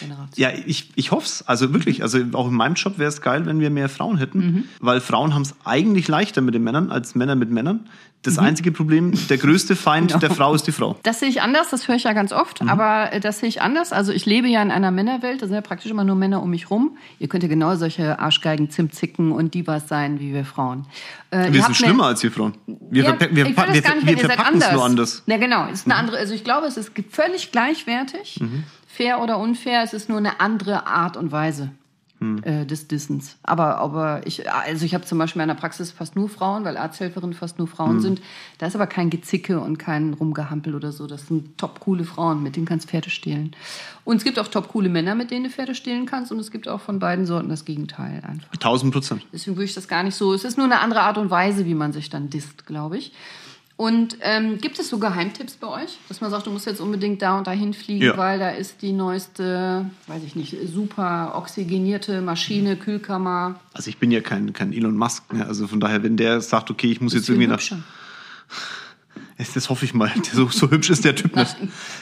Generationen.
Ja, ich, ich hoffe es. Also wirklich, also auch in meinem Job wäre es geil, wenn wir mehr Frauen hätten,
Mhm.
weil Frauen haben es eigentlich leichter mit den Männern als Männer mit Männern. Das
Mhm.
einzige Problem, der größte Feind
Genau.
der Frau ist die Frau.
Das sehe ich anders, das höre ich ja ganz oft,
Mhm.
aber äh, das sehe ich anders. Also ich lebe ja in einer Männerwelt, da sind ja praktisch immer nur Männer um mich rum. Ihr könnt ja genau solche Arschgeigen, Zimtzicken und Divas sein wie wir Frauen. Äh,
Wir sind schlimmer als wir Frauen. Wir,
ja,
wir,
ich
wir,
gar nicht,
wir
seid
verpacken es
anders.
nur anders. Mhm.
Ja, genau. Ist eine andere, also ich glaube, es ist völlig gleichwertig, fair oder unfair, es ist nur eine andere Art und Weise. Äh, des Dissens. Aber, aber ich, also ich habe zum Beispiel in meiner Praxis fast nur Frauen, weil Arzthelferinnen fast nur Frauen sind. Da ist aber kein Gezicke und kein Rumgehampel oder so. Das sind top coole Frauen, mit denen kannst du Pferde stehlen. Und es gibt auch top coole Männer, mit denen du Pferde stehlen kannst. Und es gibt auch von beiden Sorten das Gegenteil einfach.
1000 Prozent.
Deswegen würde ich das gar nicht so. Es ist nur eine andere Art und Weise, wie man sich dann disst, glaube ich. Und ähm, gibt es so Geheimtipps bei euch, dass man sagt, du musst jetzt unbedingt da und dahin fliegen,
Ja.
weil da ist die neueste, weiß ich nicht, super oxygenierte Maschine, Kühlkammer.
Also ich bin ja kein, kein Elon Musk. Ne? Also von daher, wenn der sagt, okay, ich muss jetzt
Viel
irgendwie nach...
hübscher.
Das hoffe ich mal. So, so hübsch ist der Typ nicht.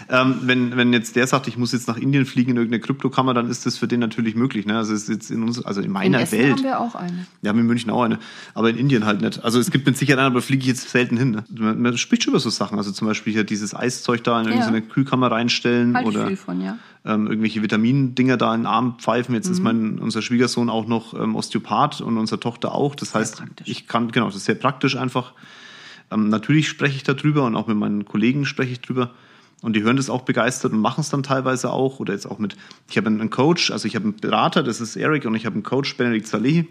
Ähm, wenn, wenn jetzt der sagt, ich muss jetzt nach Indien fliegen in irgendeine Kryptokammer, dann ist das für den natürlich möglich. Ne? Also ist jetzt in uns, also in
In
meiner
Essen
Welt.
haben wir auch eine.
Wir haben in München auch eine, aber in Indien halt nicht. Also es gibt mit Sicherheit eine, aber fliege ich jetzt selten hin. Ne? Man, man spricht schon über so Sachen. Also zum Beispiel hier dieses Eiszeug da in
Ja.
irgendeine Kühlkammer reinstellen
Halte ich
oder
viel von, ja.
ähm, irgendwelche Vitamindinger da in den Arm pfeifen. Jetzt ist
Mhm.
mein unser Schwiegersohn auch noch ähm, Osteopath und unsere Tochter auch. Das heißt,
praktisch.
ich kann genau, das ist sehr praktisch einfach. Ähm, natürlich spreche ich darüber und auch mit meinen Kollegen spreche ich drüber. Und die hören das auch begeistert und machen es dann teilweise auch. Oder jetzt auch mit, ich habe einen Coach, also ich habe einen Berater, das ist Eric, und ich habe einen Coach, Benedikt Saleh.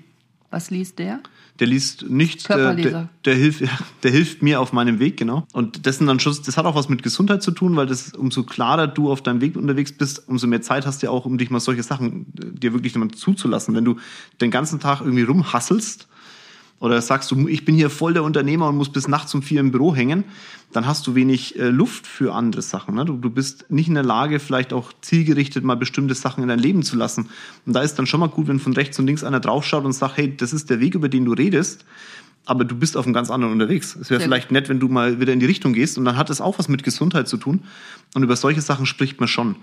Was liest der?
Der liest nichts, der,
Körperleser.
der, der, hilft, der hilft mir auf meinem Weg, genau. Und das, sind dann schon, das hat auch was mit Gesundheit zu tun, weil das, umso klarer du auf deinem Weg unterwegs bist, umso mehr Zeit hast du ja auch, um dich mal solche Sachen äh, dir wirklich mal zuzulassen. Wenn du den ganzen Tag irgendwie rumhasselst oder sagst du, ich bin hier voll der Unternehmer und muss bis nachts um vier im Büro hängen, dann hast du wenig äh, Luft für andere Sachen. Ne? Du, du bist nicht in der Lage, vielleicht auch zielgerichtet mal bestimmte Sachen in dein Leben zu lassen. Und da ist dann schon mal gut, wenn von rechts und links einer draufschaut und sagt, hey, das ist der Weg, über den du redest, aber du bist auf einem ganz anderen unterwegs. Es wäre vielleicht nett, wenn du mal wieder in die Richtung gehst und dann hat es auch was mit Gesundheit zu tun. Und über solche Sachen spricht man schon.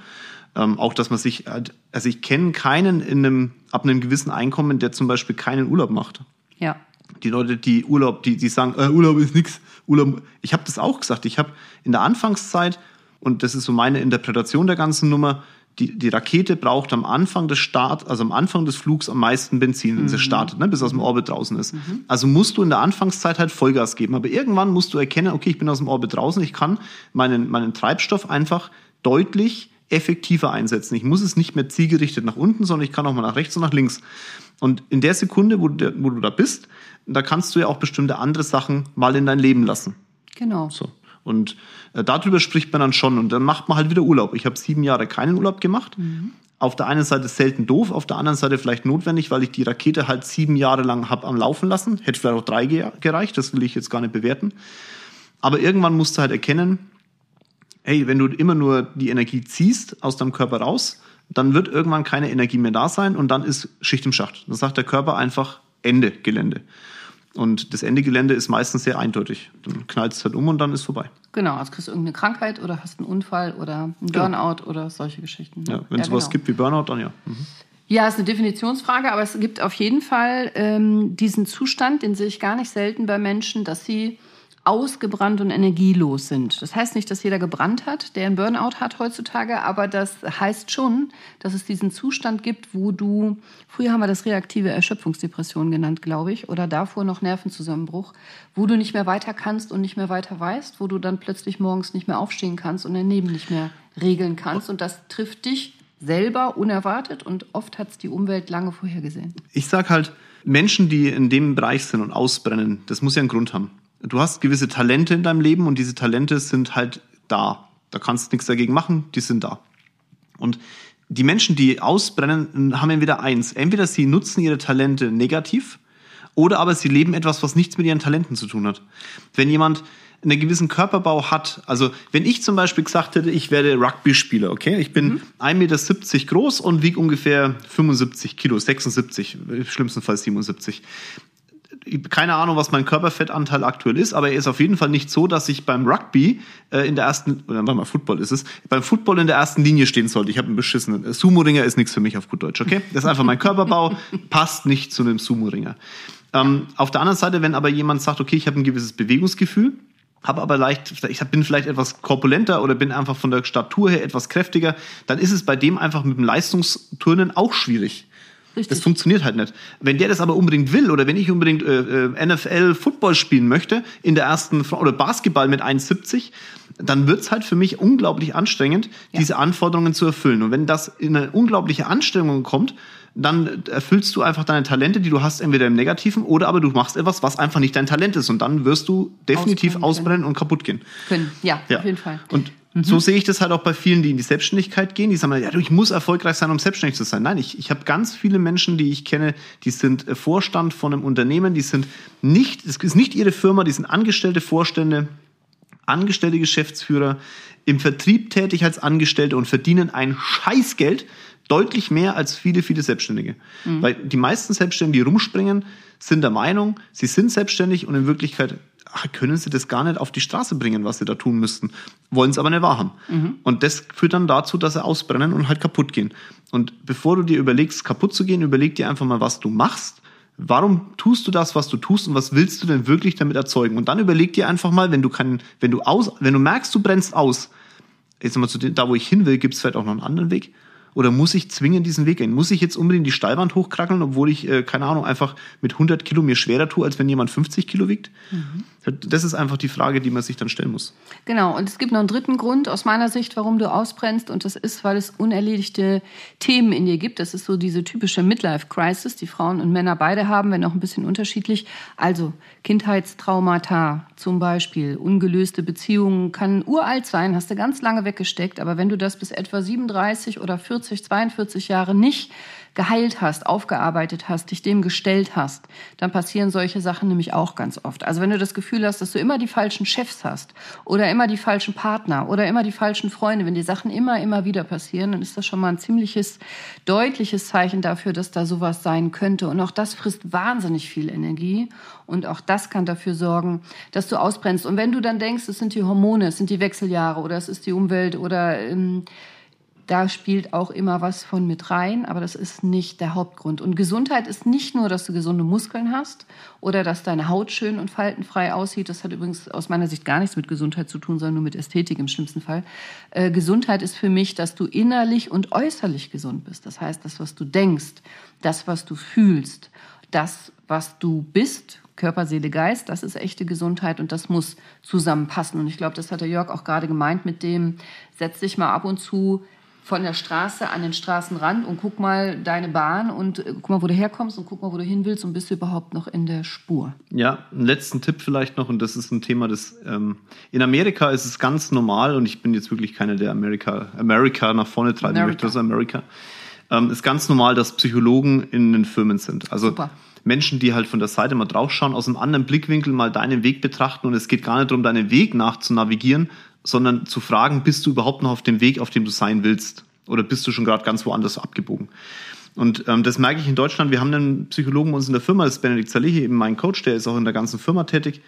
Ähm, auch, dass man sich, halt- also ich kenne keinen in einem, ab einem gewissen Einkommen, der zum Beispiel keinen Urlaub macht
Ja.
Die Leute, die Urlaub, die, die sagen, äh, Urlaub ist nix. Urlaub. Ich habe das auch gesagt. Ich habe in der Anfangszeit, und das ist so meine Interpretation der ganzen Nummer, die, die Rakete braucht am Anfang des Start, also am Anfang des Flugs am meisten Benzin, wenn sie startet, ne, bis aus dem Orbit draußen ist. Also musst du in der Anfangszeit halt Vollgas geben. Aber irgendwann musst du erkennen, okay, ich bin aus dem Orbit draußen, ich kann meinen, meinen Treibstoff einfach deutlich effektiver einsetzen. Ich muss es nicht mehr zielgerichtet nach unten, sondern ich kann auch mal nach rechts und nach links. Und in der Sekunde, wo du, wo du da bist, da kannst du ja auch bestimmte andere Sachen mal in dein Leben lassen.
Genau.
So. Und äh, darüber spricht man dann schon. Und dann macht man halt wieder Urlaub. Ich habe sieben Jahre keinen Urlaub gemacht. Auf der einen Seite selten doof, auf der anderen Seite vielleicht notwendig, weil ich die Rakete halt sieben Jahre lang hab am Laufen lassen. Hätte vielleicht auch drei ge gereicht, das will ich jetzt gar nicht bewerten. Aber irgendwann musst du halt erkennen, hey, wenn du immer nur die Energie ziehst aus deinem Körper raus, dann wird irgendwann keine Energie mehr da sein und dann ist Schicht im Schacht. Dann sagt der Körper einfach Ende Gelände. Und das Ende Gelände ist meistens sehr eindeutig. Dann knallt es halt um und dann ist vorbei.
Genau, also kriegst du irgendeine Krankheit oder hast einen Unfall oder einen Burnout oder solche Geschichten. ne?
Ja, wenn es sowas
genau.
gibt wie Burnout, dann ja. Mhm.
Ja, ist eine Definitionsfrage, aber es gibt auf jeden Fall ähm, diesen Zustand, den sehe ich gar nicht selten bei Menschen, dass sie ausgebrannt und energielos sind. Das heißt nicht, dass jeder gebrannt hat, der einen Burnout hat heutzutage, aber das heißt schon, dass es diesen Zustand gibt, wo du, früher haben wir das reaktive Erschöpfungsdepression genannt, glaube ich, oder davor noch Nervenzusammenbruch, wo du nicht mehr weiter kannst und nicht mehr weiter weißt, wo du dann plötzlich morgens nicht mehr aufstehen kannst und dein Leben nicht mehr regeln kannst. Und das trifft dich selber unerwartet und oft hat es die Umwelt lange vorhergesehen.
Ich sag halt, Menschen, die in dem Bereich sind und ausbrennen, das muss ja einen Grund haben. Du hast gewisse Talente in deinem Leben und diese Talente sind halt da. Da kannst du nichts dagegen machen, die sind da. Und die Menschen, die ausbrennen, haben entweder eins. Entweder sie nutzen ihre Talente negativ oder aber sie leben etwas, was nichts mit ihren Talenten zu tun hat. Wenn jemand einen gewissen Körperbau hat, also wenn ich zum Beispiel gesagt hätte, ich werde Rugby-Spieler, okay, ich bin 1,70 Meter groß und wiege ungefähr 75 Kilo, 76, schlimmstenfalls 77 keine Ahnung, was mein Körperfettanteil aktuell ist, aber er ist auf jeden Fall nicht so, dass ich beim Rugby äh, in der ersten, oder warte mal, Football ist es, beim Football in der ersten Linie stehen sollte. Ich habe einen beschissenen. äh, Sumo-Ringer ist nichts für mich auf gut Deutsch, okay? Das ist einfach mein Körperbau, passt nicht zu einem Sumo-Ringer. Ähm, auf der anderen Seite, wenn aber jemand sagt, okay, ich habe ein gewisses Bewegungsgefühl, habe aber leicht, ich bin vielleicht etwas korpulenter oder bin einfach von der Statur her etwas kräftiger, dann ist es bei dem einfach mit dem Leistungsturnen auch schwierig.
Richtig.
Das funktioniert halt nicht. Wenn der das aber unbedingt will oder wenn ich unbedingt äh, äh, NFL Football spielen möchte in der ersten oder Basketball mit 1,70, dann wird's halt für mich unglaublich anstrengend,
Ja.
diese Anforderungen zu erfüllen. Und wenn das in eine unglaubliche Anstrengung kommt, dann erfüllst du einfach deine Talente, die du hast, entweder im Negativen oder aber du machst etwas, was einfach nicht dein Talent ist. Und dann wirst du definitiv
Ausbrennen
ausbrennen und kaputt gehen.
Können. Ja,
Ja.
auf jeden Fall.
Und so sehe ich das halt auch bei vielen, die in die Selbstständigkeit gehen. Die sagen, ja, du, ich muss erfolgreich sein, um selbstständig zu sein. Nein, ich, ich habe ganz viele Menschen, die ich kenne, die sind äh, Vorstand von einem Unternehmen, die sind nicht, es ist nicht ihre Firma, die sind angestellte Vorstände, angestellte Geschäftsführer, im Vertrieb tätig als Angestellte und verdienen ein Scheißgeld, deutlich mehr als viele, viele Selbstständige. Weil die meisten Selbstständigen, die rumspringen, sind der Meinung, sie sind selbstständig und in Wirklichkeit ach, können sie das gar nicht auf die Straße bringen, was sie da tun müssten, wollen es aber nicht wahrhaben. Und das führt dann dazu, dass sie ausbrennen und halt kaputt gehen. Und bevor du dir überlegst, kaputt zu gehen, überleg dir einfach mal, was du machst Warum tust du das, was du tust und was willst du denn wirklich damit erzeugen? Und dann überleg dir einfach mal, wenn du kann, wenn du aus, wenn du merkst, du brennst aus, jetzt mal zu dem, da wo ich hin will, gibt es vielleicht auch noch einen anderen Weg? Oder muss ich zwingend diesen Weg gehen? Muss ich jetzt unbedingt die Steilwand hochkrackeln, obwohl ich, äh, keine Ahnung, einfach mit 100 Kilo mir schwerer tue, als wenn jemand 50 Kilo wiegt? Das ist einfach die Frage, die man sich dann stellen muss.
Genau, und es gibt noch einen dritten Grund aus meiner Sicht, warum du ausbrennst. Und das ist, weil es unerledigte Themen in dir gibt. Das ist so diese typische Midlife-Crisis, die Frauen und Männer beide haben, wenn auch ein bisschen unterschiedlich. Also Kindheitstraumata zum Beispiel, ungelöste Beziehungen, kann uralt sein, hast du ganz lange weggesteckt. Aber wenn du das bis etwa 37 oder 40, 42 Jahre nicht geheilt hast, aufgearbeitet hast, dich dem gestellt hast, dann passieren solche Sachen nämlich auch ganz oft. Also wenn du das Gefühl hast, dass du immer die falschen Chefs hast oder immer die falschen Partner oder immer die falschen Freunde, wenn die Sachen immer, immer wieder passieren, dann ist das schon mal ein ziemliches, deutliches Zeichen dafür, dass da sowas sein könnte. Und auch das frisst wahnsinnig viel Energie und auch das kann dafür sorgen, dass du ausbrennst. Und wenn du dann denkst, es sind die Hormone, es sind die Wechseljahre oder es ist die Umwelt oder ähm, da spielt auch immer was von mit rein, aber das ist nicht der Hauptgrund. Und Gesundheit ist nicht nur, dass du gesunde Muskeln hast oder dass deine Haut schön und faltenfrei aussieht. Das hat übrigens aus meiner Sicht gar nichts mit Gesundheit zu tun, sondern nur mit Ästhetik im schlimmsten Fall. Äh, Gesundheit ist für mich, dass du innerlich und äußerlich gesund bist. Das heißt, das, was du denkst, das, was du fühlst, das, was du bist, Körper, Seele, Geist, das ist echte Gesundheit und das muss zusammenpassen. Und ich glaube, das hat der Jörg auch gerade gemeint mit dem, setz dich mal ab und zu von der Straße an den Straßenrand und guck mal deine Bahn und äh, guck mal, wo du herkommst und guck mal, wo du hin willst und bist du überhaupt noch in der Spur.
Ja, einen letzten Tipp vielleicht noch, und das ist ein Thema, das ähm, in Amerika ist es ganz normal, und ich bin jetzt wirklich keiner, der Amerika, Amerika nach vorne treiben
America.
möchte, also Amerika. Ähm, ist ganz normal, dass Psychologen in den Firmen sind. Also
Super.
Menschen, die halt von der Seite mal draufschauen, aus einem anderen Blickwinkel mal deinen Weg betrachten. Und es geht gar nicht darum, deinen Weg nach zu navigieren, sondern zu fragen, bist du überhaupt noch auf dem Weg, auf dem du sein willst? Oder bist du schon gerade ganz woanders abgebogen? Und ähm, das merke ich in Deutschland. Wir haben einen Psychologen bei uns in der Firma, das ist Benedikt Salehi, eben mein Coach, der ist auch in der ganzen Firma tätig.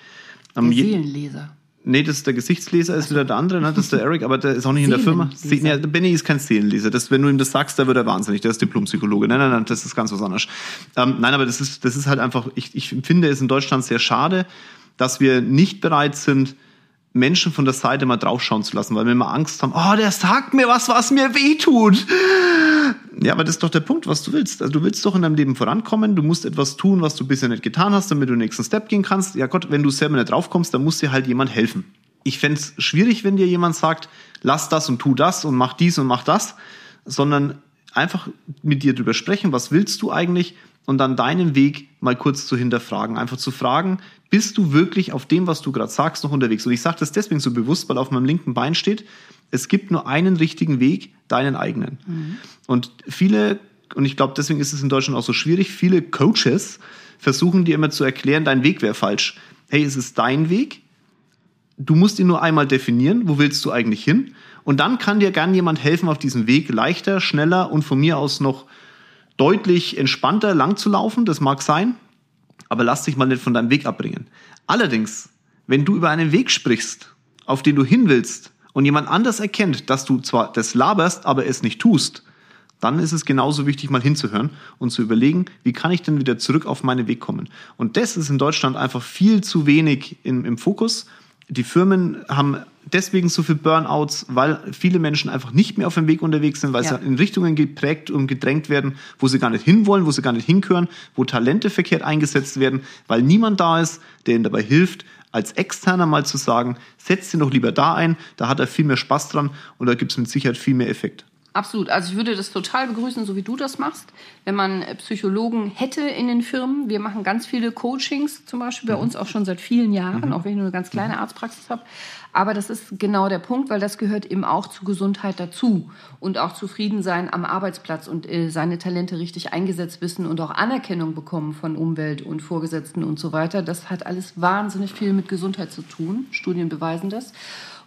Der
Ähm, je-
Seelenleser.
Nee, das ist der Gesichtsleser, ist wieder der andere, ne? das ist der Eric, aber der ist auch nicht in der Firma. Se nee, der Benny ist kein Seelenleser. Das, wenn du ihm das sagst, da wird er wahnsinnig. Der ist Diplompsychologe. Nein, nein, nein, das ist ganz was anderes. Ähm, nein, aber das ist, das ist halt einfach, ich, ich finde es in Deutschland sehr schade, dass wir nicht bereit sind, Menschen von der Seite mal draufschauen zu lassen, weil wir immer Angst haben, oh, der sagt mir was, was mir wehtut. Ja, aber das ist doch der Punkt, was du willst. Also du willst doch in deinem Leben vorankommen, du musst etwas tun, was du bisher nicht getan hast, damit du den nächsten Step gehen kannst. Ja Gott, wenn du selber nicht draufkommst, dann muss dir halt jemand helfen. Ich fänd's schwierig, wenn dir jemand sagt, lass das und tu das und mach dies und mach das, sondern einfach mit dir drüber sprechen, was willst du eigentlich und dann deinen Weg mal kurz zu hinterfragen. Einfach zu fragen, bist du wirklich auf dem, was du gerade sagst, noch unterwegs? Und ich sage das deswegen so bewusst, weil auf meinem linken Bein steht, es gibt nur einen richtigen Weg, deinen eigenen. Und viele, und ich glaube, deswegen ist es in Deutschland auch so schwierig, viele Coaches versuchen dir immer zu erklären, dein Weg wäre falsch. Hey, es ist dein Weg, du musst ihn nur einmal definieren, wo willst du eigentlich hin? Und dann kann dir gern jemand helfen, auf diesem Weg leichter, schneller und von mir aus noch deutlich entspannter lang zu laufen. Das mag sein, aber lass dich mal nicht von deinem Weg abbringen. Allerdings, wenn du über einen Weg sprichst, auf den du hin willst und jemand anders erkennt, dass du zwar das laberst, aber es nicht tust, dann ist es genauso wichtig, mal hinzuhören und zu überlegen, wie kann ich denn wieder zurück auf meinen Weg kommen. Und das ist in Deutschland einfach viel zu wenig im, im Fokus. Die Firmen haben deswegen so viel Burnouts, weil viele Menschen einfach nicht mehr auf dem Weg unterwegs sind, weil
Ja.
sie in Richtungen geprägt und gedrängt werden, wo sie gar nicht hinwollen, wo sie gar nicht hinkören, wo Talente verkehrt eingesetzt werden, weil niemand da ist, der ihnen dabei hilft, als Externer mal zu sagen, setz sie doch lieber da ein, da hat er viel mehr Spaß dran und da gibt es mit Sicherheit viel mehr Effekt.
Absolut. Also ich würde das total begrüßen, so wie du das machst, wenn man Psychologen hätte in den Firmen. Wir machen ganz viele Coachings, zum Beispiel bei uns auch schon seit vielen Jahren, auch wenn ich nur eine ganz kleine Arztpraxis habe. Aber das ist genau der Punkt, weil das gehört eben auch zu Gesundheit dazu und auch zufrieden sein am Arbeitsplatz und äh, seine Talente richtig eingesetzt wissen und auch Anerkennung bekommen von Umwelt und Vorgesetzten und so weiter. Das hat alles wahnsinnig viel mit Gesundheit zu tun. Studien beweisen das.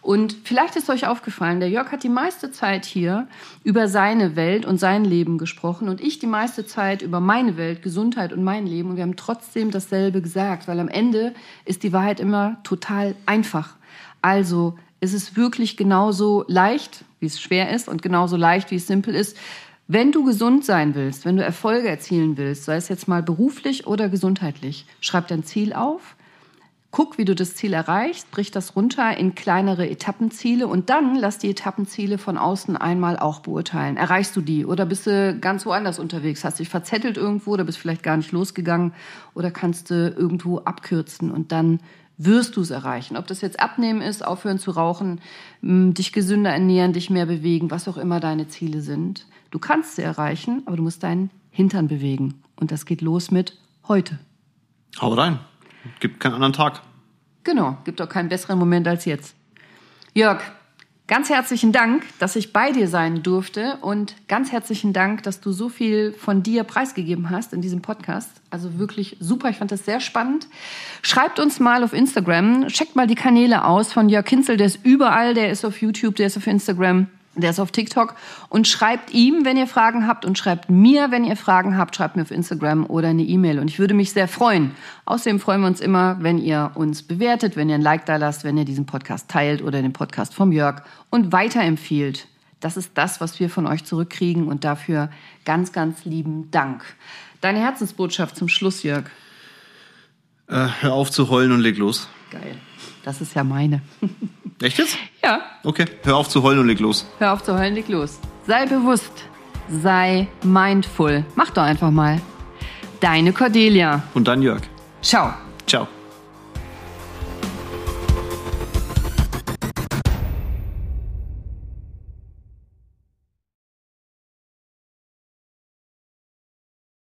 Und vielleicht ist euch aufgefallen, der Jörg hat die meiste Zeit hier über seine Welt und sein Leben gesprochen und ich die meiste Zeit über meine Welt, Gesundheit und mein Leben. Und wir haben trotzdem dasselbe gesagt, weil am Ende ist die Wahrheit immer total einfach. Also ist es wirklich genauso leicht, wie es schwer ist und genauso leicht, wie es simpel ist. Wenn du gesund sein willst, wenn du Erfolge erzielen willst, sei es jetzt mal beruflich oder gesundheitlich, schreib dein Ziel auf, Guck, wie du das Ziel erreichst, brich das runter in kleinere Etappenziele und dann lass die Etappenziele von außen einmal auch beurteilen. Erreichst du die oder bist du ganz woanders unterwegs? Hast dich verzettelt irgendwo oder bist vielleicht gar nicht losgegangen oder kannst du irgendwo abkürzen und dann wirst du es erreichen. Ob das jetzt abnehmen ist, aufhören zu rauchen, dich gesünder ernähren, dich mehr bewegen, was auch immer deine Ziele sind. Du kannst sie erreichen, aber du musst deinen Hintern bewegen. Und das geht los mit heute.
Hau rein. Gibt keinen anderen Tag.
Genau, gibt auch keinen besseren Moment als jetzt. Jörg, ganz herzlichen Dank, dass ich bei dir sein durfte und ganz herzlichen Dank, dass du so viel von dir preisgegeben hast in diesem Podcast. Also wirklich super, ich fand das sehr spannend. Schreibt uns mal auf Instagram, checkt mal die Kanäle aus von Jörg Kinzel, der ist überall, der ist auf YouTube, der ist auf Instagram. Der ist auf TikTok und schreibt ihm, wenn ihr Fragen habt und schreibt mir, wenn ihr Fragen habt, schreibt mir auf Instagram oder eine E-Mail und ich würde mich sehr freuen. Außerdem freuen wir uns immer, wenn ihr uns bewertet, wenn ihr ein Like da lasst, wenn ihr diesen Podcast teilt oder den Podcast vom Jörg und weiterempfiehlt. Das ist das, was wir von euch zurückkriegen und dafür ganz, ganz lieben Dank. Deine Herzensbotschaft zum Schluss, Jörg.
Äh, hör auf zu heulen und leg los.
Geil. Das ist ja meine.
Echt jetzt?
Ja.
Okay, hör auf zu heulen und leg los.
Hör auf zu heulen, leg los. Sei bewusst. Sei mindful. Mach doch einfach mal. Deine Cordelia.
Und dann Jörg.
Ciao.
Ciao.